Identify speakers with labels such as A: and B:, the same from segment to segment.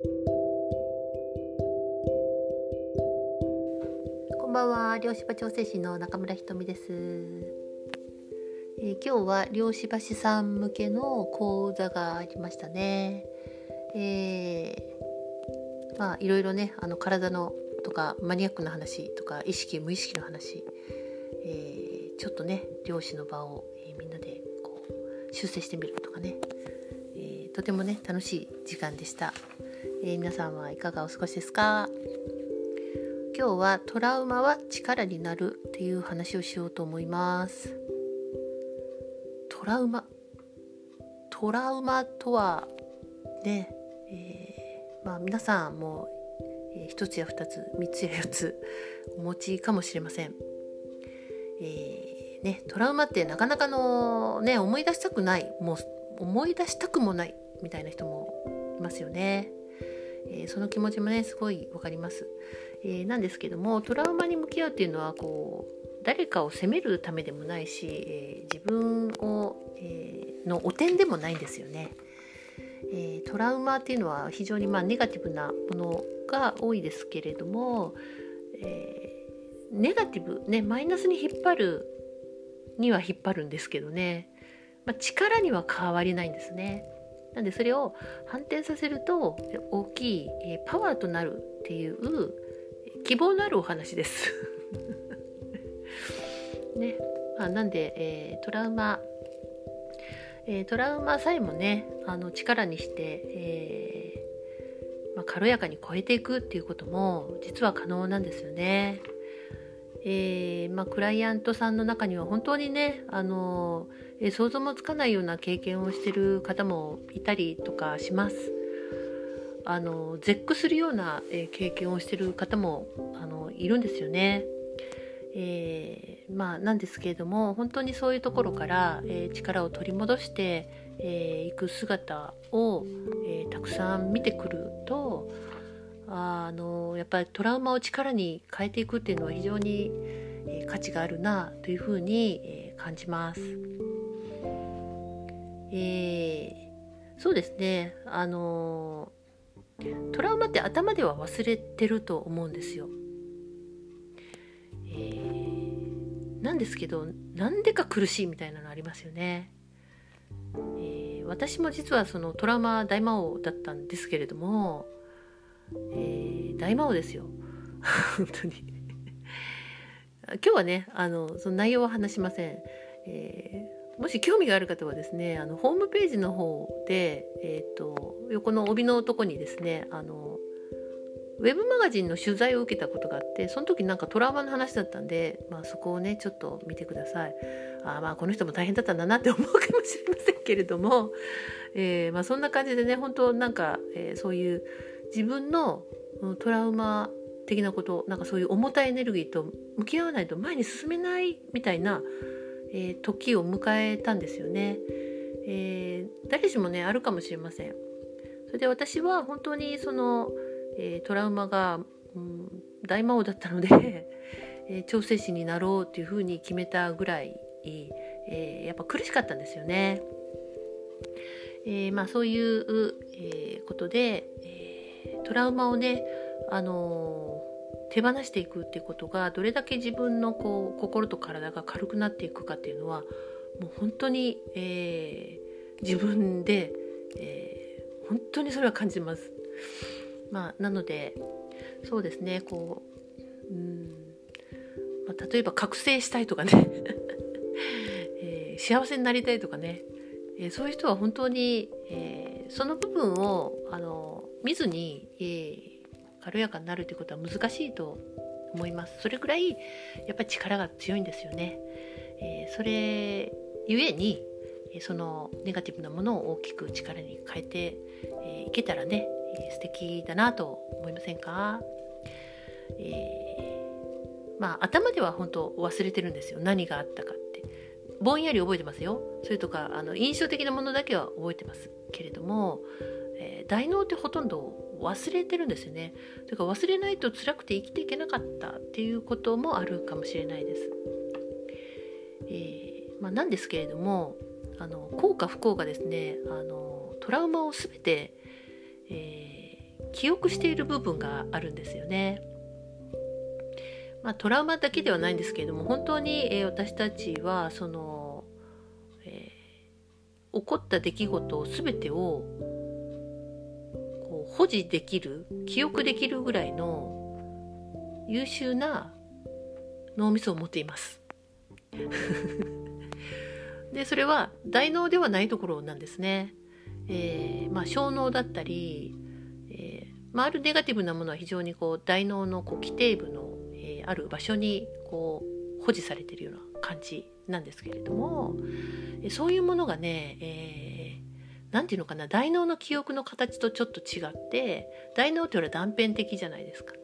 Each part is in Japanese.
A: こんばんは。漁師場調整士の中村ひとみです、えー、今日は漁師橋さん向けの講座がありましたね。えー、まあいろいろねあの体のとかマニアックな話とか意識無意識の話、えー、ちょっとね漁師の場を、えー、みんなでこう修正してみるとかね、えー、とてもね楽しい時間でした、え皆さんはいかがお過ごしですか？今日はトラウマは力になるっていう話をしようと思いますトラウマ？トラウマとはね、えー、まあ皆さんもえー、1つや2つ3つや4つお持ちかもしれません。えー、ね、トラウマってなかなかの、ね、思い出したくないもう思い出したくもないみたいな人もいますよね。えー、その気持ちもねすごい分かります。えー、なんですけどもトラウマに向き合うっていうのはこう誰かを責めるためでもないし、えー、自分を、えの汚点でもないんですよね。えトラウマっていうのは非常にまあネガティブなものが多いですけれども、えー、ネガティブねマイナスに引っ張るには引っ張るんですけどね、まあ、力には変わりないんですね。なんでそれを反転させると大きい、えパワーとなるっていう希望のあるお話です。ねまあ、なんで、えー、トラウマ、えー、トラウマさえもねあの力にして、えまあ、軽やかに超えていくっていうことも実は可能なんですよね。えー、まあ、クライアントさんの中には本当にねあの、えー、想像もつかないような経験をしてる方もいたりとかします。あの絶句するような、えー、経験をしてる方もあのいるんですよね。えー、まあなんですけれども本当にそういうところから、えー、力を取り戻してい、えー、く姿を、えたくさん見てくるとあのやっぱりトラウマを力に変えていくっていうのは非常に、価値があるなというふうに、感じます。えそうですねあのトラウマって頭では忘れてると思うんですよ。えー、なんですけどなんでか苦しいみたいなのありますよね。えー、私も実はそのトラウマ大魔王だったんですけれども、えー、大魔王ですよ。本当に。今日はねあのその内容は話しません、えー、もし興味がある方はですねあのホームページの方で、えーと横の帯のとこにですねあのウェブマガジンの取材を受けたことがあってその時なんかトラウマの話だったんで、まあ、そこをねちょっと見てください。あまあこの人も大変だったんだなって思うかもしれませんけれども、えー、まあ、そんな感じでね本当なんか、えー、そういう自分のトラウマ的なことなんかそういう重たいエネルギーと向き合わないと前に進めないみたいな、えー、時を迎えたんですよね、え誰しもねあるかもしれませんそれで私は本当にそのえー、トラウマが、うん、大魔王だったので えー、調整士になろうっていうふうに決めたぐらい、えー、やっぱ苦しかったんですよね。えー、まあ、そういう、えことで、えトラウマをね、あの手放していくっていうことがどれだけ自分のこう心と体が軽くなっていくかっていうのはもう本当に、え自分で、え本当にそれは感じます。まあ、なのでそうですねこう、うんまあ、例えば覚醒したいとかね、えー、幸せになりたいとかね、えー、そういう人は本当に、えー、その部分をあの見ずに、えー、軽やかになるということは難しいと思います。それぐらいやっぱり力が強いんですよね、えー、それゆえにそのネガティブなものを大きく力に変えてい、えー、けたらねえー、素敵だなと思いませんか、えー、まあ頭では本当忘れてるんですよ。何があったかって。ぼんやり覚えてますよ。それとかあの印象的なものだけは覚えてますけれども、大脳ってほとんど忘れてるんですよねだから忘れないと辛くて生きていけなかったっていうこともあるかもしれないです、えー、まあ、なんですけれどもあの幸か不幸かですねあのトラウマを全てえー、記憶している部分があるんですよね。まあ、トラウマだけではないんですけれども本当に、えー、私たちはその、えー、起こった出来事を全てを保持できる記憶できるぐらいの優秀な脳みそを持っています。でそれは大脳ではないところなんですね。えー、まあ、小脳だったり、えー、まあ、あるネガティブなものは非常にこう大脳のこう基底部のえある場所にこう保持されているような感じなんですけれどもそういうものがね、えー、て言うのかな大脳の記憶の形とちょっと違って大脳っていうのは断片的じゃないですか。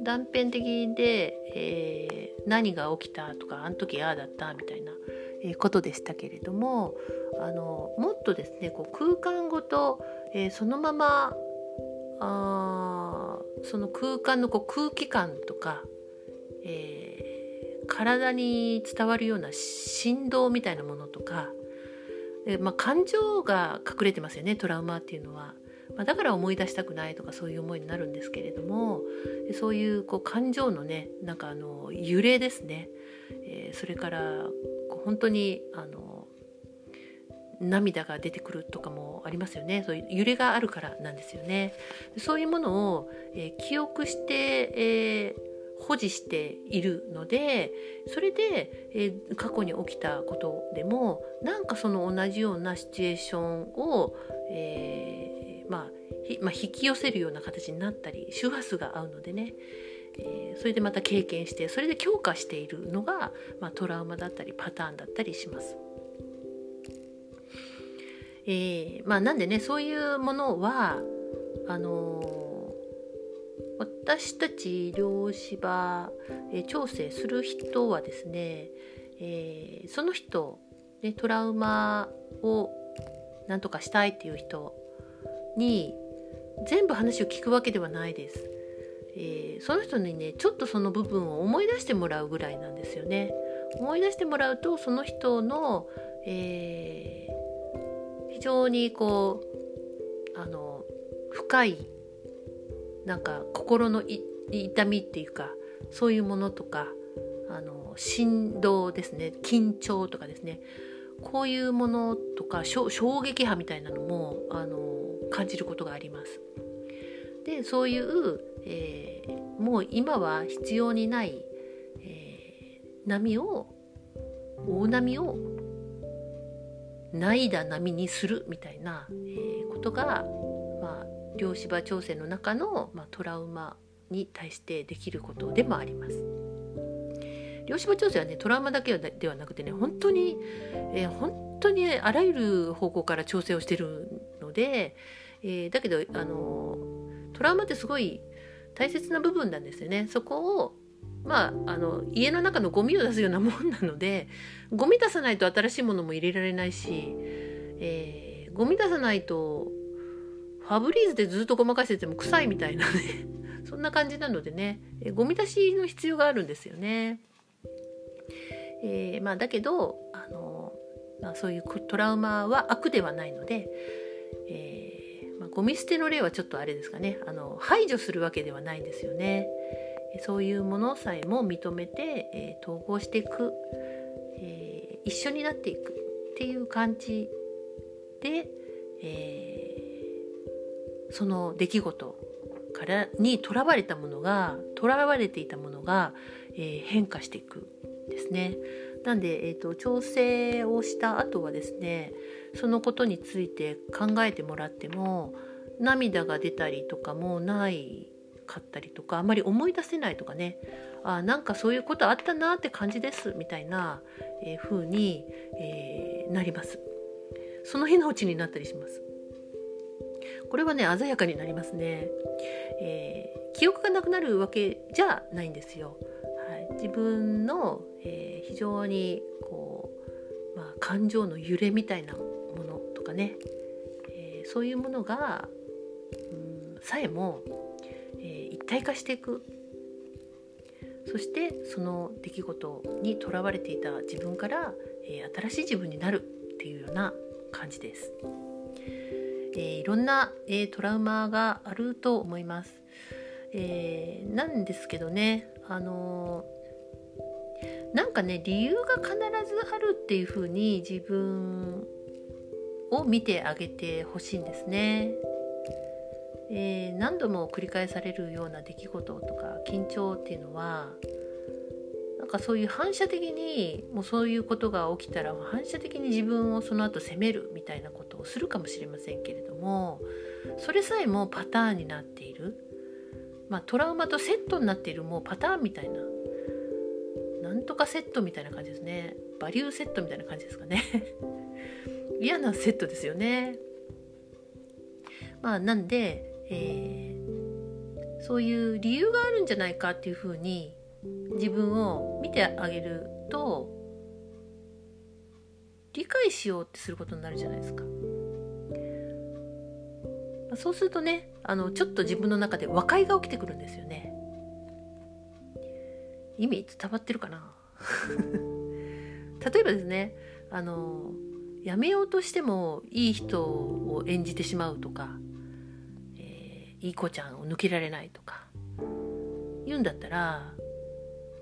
A: 断片的で、えー、何が起きたとかあの時ああだったみたいなことでしたけれどもあのもっとですねこう空間ごと、えー、そのままあその空間のこう空気感とかえー、体に伝わるような振動みたいなものとか、えまあ、感情が隠れてますよねトラウマっていうのは。まあ、だから思い出したくないとかそういう思いになるんですけれどもそういうこう感情のねなんかあの揺れですね、えー、それから本当にあの涙が出てくるとかもありますよね。そういう揺れがあるからなんですよね。そういうものを、えー、記憶して、えー保持しているのでそれで、えー、過去に起きたことでもなんかその同じようなシチュエーションを、えー、まあ、まあ、引き寄せるような形になったり周波数が合うのでね、えー、それでまた経験してそれで強化しているのが、まあ、トラウマだったりパターンだったりします。えーまあ、なんでねそういうものはあの私たち量子場、え調整する人はですね、えー、その人、ね、トラウマを何とかしたいっていう人に全部話を聞くわけではないです。えー、その人にねちょっとその部分を思い出してもらうぐらいなんですよね。思い出してもらうとその人の、えー、非常にこうあの深いなんか心の痛みっていうかそういうものとかあの振動ですね緊張とかですねこういうものとか衝撃波みたいなのもあの感じることがあります。でそういう、えー、もう今は必要にない、えー、波を大波をないだ波にするみたいな、えー、ことがまあ量子場調整の中の、まあ、トラウマに対してできることでもあります。量子場調整はねトラウマだけではなくてね本当に、えー、本当にあらゆる方向から調整をしてるので、えー、だけどあのトラウマってすごい大切な部分なんですよね。そこをまあ、あの家の中のゴミを出すようなもんなのでゴミ出さないと新しいものも入れられないし、えー、ゴミ出さないとファブリーズでずっとごまかしてても臭いみたいなね そんな感じなのでねゴミ出しの必要があるんですよね。えー、まあ、だけどあの、まあ、そういうトラウマは悪ではないので、えー、まあ、ゴミ捨ての例はちょっとあれですかねあの排除するわけではないんですよね。そういうものさえも認めて、えー、統合していく、え一緒になっていくっていう感じで、えその出来事からにとらわれたものがとらわれていたものが、えー、変化していくですね。なんで、えーと、調整をした後はですねそのことについて考えてもらっても涙が出たりとかもないかったりとかあまり思い出せないとかねあなんかそういうことあったなって感じですみたいな、えー、風に、えー、なります。その日のうちになったりします。これはね鮮やかになりますね、えー、記憶がなくなるわけじゃないんですよ、はい、自分の、えー、非常にこう、まあ、感情の揺れみたいなものとかね、えー、そういうものが、うん、さえも、え一体化していく。そしてその出来事にとらわれていた自分から、え新しい自分になるっていうような感じです。えー、いろんな、えー、トラウマがあると思います。えー、なんですけどね、あのなんかね理由が必ずあるっていうふうに自分を見てあげてほしいんですね。えー、何度も繰り返されるような出来事とか緊張っていうのはなんかそういう反射的にもうそういうことが起きたら反射的に自分をその後責めるみたいなことをするかもしれませんけれどもそれさえもパターンになっている、まあ、トラウマとセットになっているもうパターンみたいな。なんとかセットみたいな感じですね。バリューセットみたいな感じですかね。嫌なセットですよね。まあなんでえー、そういう理由があるんじゃないかっていうふうに自分を見てあげると理解しようってすることになるじゃないですか。そうするとねあのちょっと自分の中で和解が起きてくるんですよね。意味伝わってるかな？例えばですねあのやめようとしてもいい人を演じてしまうとかいい子ちゃんを抜けられないとか言うんだったら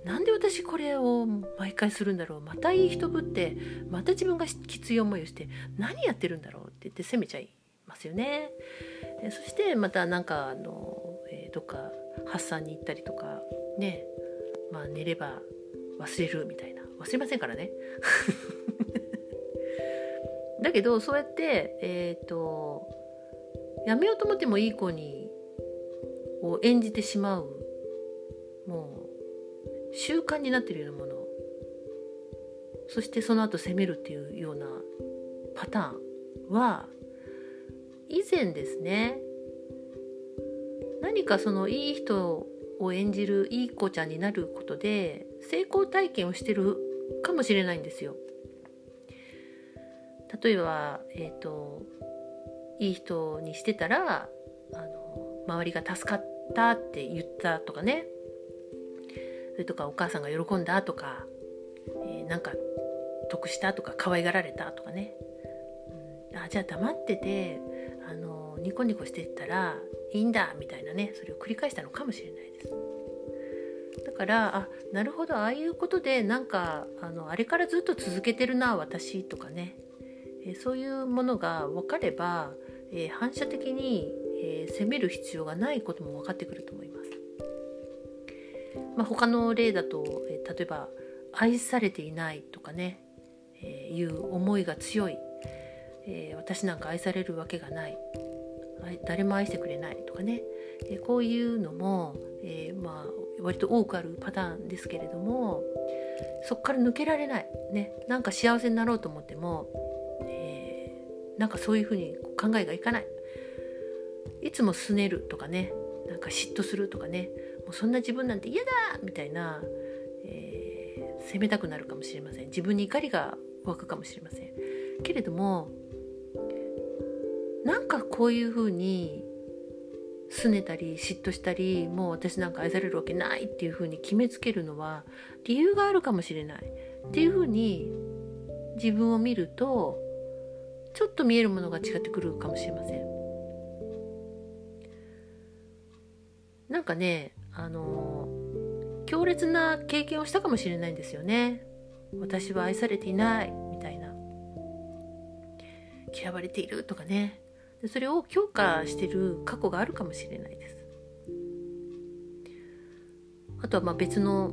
A: なんで私これを毎回するんだろう？またいい人ぶってまた自分がきつい思いをして何やってるんだろう？って言って責めちゃいますよね。えそしてまたなんかあの、えー、どっか発散に行ったりとかねまあ寝れば忘れるみたいな忘れませんからね。だけどそうやってえっ、ー、とやめようと思ってもいい子にを演じてしまうもう習慣になってるようなものそしてその後責めるっていうようなパターンは以前ですね。何かそのいい人を演じるいい子ちゃんになることで成功体験をしてるかもしれないんですよ。例えば、えーと、いい人にしてたらあの周りが助かったって言ったとかね。それとかお母さんが喜んだとか、えー、なんか得したとか可愛がられたとかね、うん、あじゃあ黙っててのニコニコしてったらいいんだみたいなねそれを繰り返したのかもしれないです。だからあなるほどああいうことでなんかあのあれからずっと続けてるな私とかね、え、そういうものが分かれば、えー、反射的にえー、責める必要がないことも分かってくると思います。まあ、他の例だと、えー、例えば愛されていないとかね、えー、いう思いが強い、えー、私なんか愛されるわけがない誰も愛してくれないとかね、えー、こういうのも、えー、まあ割と多くあるパターンですけれどもそこから抜けられない、ね、なんか幸せになろうと思っても、えー、なんかそういうふうに考えがいかない。いつもすねるとかね。なんか嫉妬するとかね。もうそんな自分なんて嫌だみたいな、えー、責めたくなるかもしれません。自分に怒りが湧くかもしれません。けれどもなんかこういうふうに拗ねたり嫉妬したりもう私なんか愛されるわけないっていうふうに決めつけるのは理由があるかもしれない。っていうふうに自分を見るとちょっと見えるものが違ってくるかもしれません。なんかねあの強烈な経験をしたかもしれないんですよね。私は愛されていないみたいな。嫌われているとかね。でそれを強化してる過去があるかもしれないです。あとはまあ別の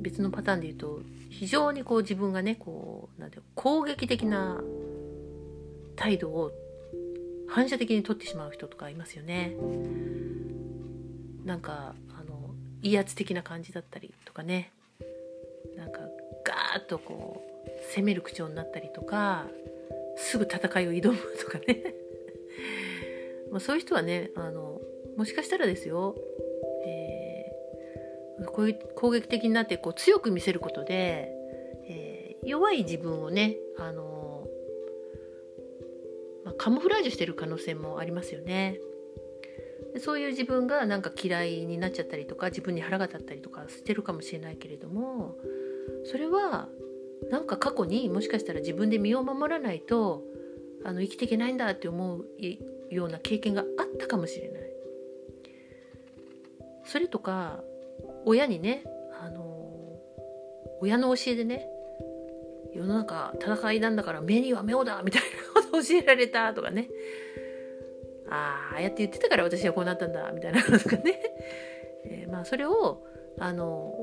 A: 別のパターンで言うと非常にこう自分がねこうなんて攻撃的な態度を反射的に取ってしまう人とかいますよね。なんかあの威圧的な感じだったりとかね。なんかガーッとこう攻める口調になったりとかすぐ戦いを挑むとかね。まあそういう人はねあのもしかしたらですよ、えー、こういう攻撃的になってこう強く見せることで、えー、弱い自分をねあの、まあ、カモフラージュしてる可能性もありますよね。そういう自分がなんか嫌いになっちゃったりとか自分に腹が立ったりとかしてるかもしれないけれどもそれはなんか過去にもしかしたら自分で身を守らないとあの生きていけないんだって思うような経験があったかもしれない。それとか親にねあの親の教えでね世の中戦いなんだから目には目をだみたいなこと教えられたとかね。あああやって言ってたから私はこうなったんだみたいなのとかね、えー、まあそれをあの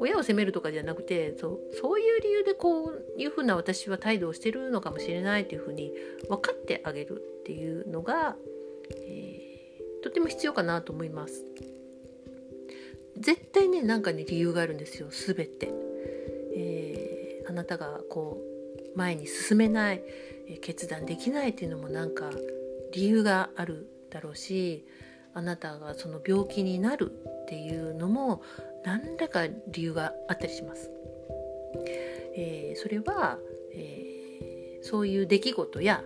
A: 親を責めるとかじゃなくてそうそういう理由でこういうふうな私は態度をしてるのかもしれないというふうに分かってあげる。っていうのが、えー、とても必要かなと思います。絶対ね何かに理由があるんですよ全て、えー、あなたがこう前に進めない、え決断できないっていうのもなんか理由があるだろうしあなたがその病気になるっていうのも何らか理由があったりします。えー、それは、えー、そういう出来事や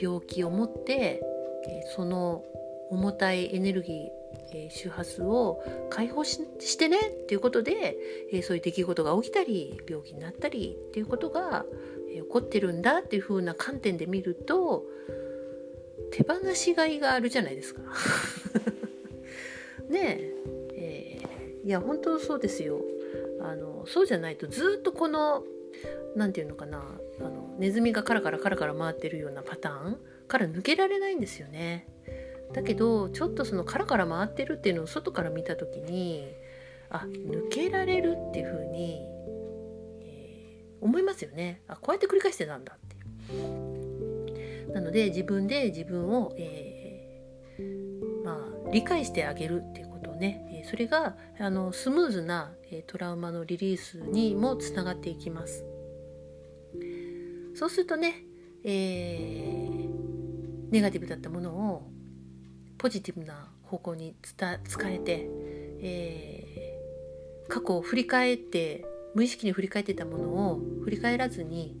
A: 病気をもって、え、その重たいエネルギー、え、周波数を解放してねっていうことで、え、そういう出来事が起きたり病気になったりっていうことが、え、起こってるんだっていう風な観点で見ると手放しがいがあるじゃないですか。ねええー、いや本当そうですよあのそうじゃないとずっとこの何て言うのかなあのネズミがカラカラカラカラ回ってるようなパターンから抜けられないんですよね。だけどちょっとそのカラカラ回ってるっていうのを外から見た時にあ抜けられるっていう風に、えー、思いますよね。あこうやって繰り返してたんだって。なので自分で自分を、えー、まあ、理解してあげるっていうことをねそれがあのスムーズなトラウマのリリースにもつながっていきますそうするとね、えー、ネガティブだったものをポジティブな方向に使えて、えー、過去を振り返って無意識に振り返ってたものを振り返らずに、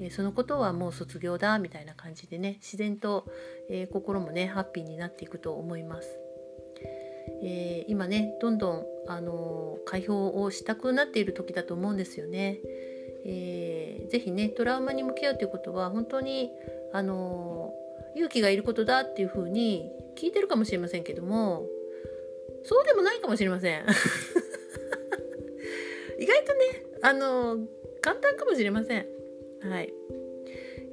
A: え、そのことはもう卒業だみたいな感じでね自然と、えー、心もねハッピーになっていくと思います。え今ねどんどん、あの解放をしたくなっている時だと思うんですよね。えー、ぜひねトラウマに向き合うということは本当にあの勇気がいることだっていうふうに聞いてるかもしれませんけどもそうでもないかもしれません。意外とねあの簡単かもしれません。はい、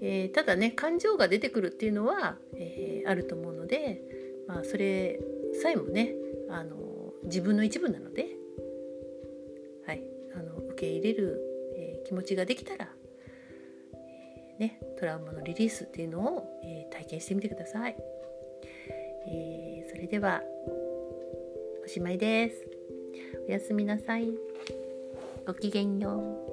A: えー、ただね感情が出てくるっていうのは、えー、あると思うのでまあそれさえもねあの自分の一部なのではいあの受け入れる、えー、気持ちができたらね、トラウマのリリースっていうのを、えー、体験してみてください。えー、それではおしまいです。おやすみなさい。ごきげんよう。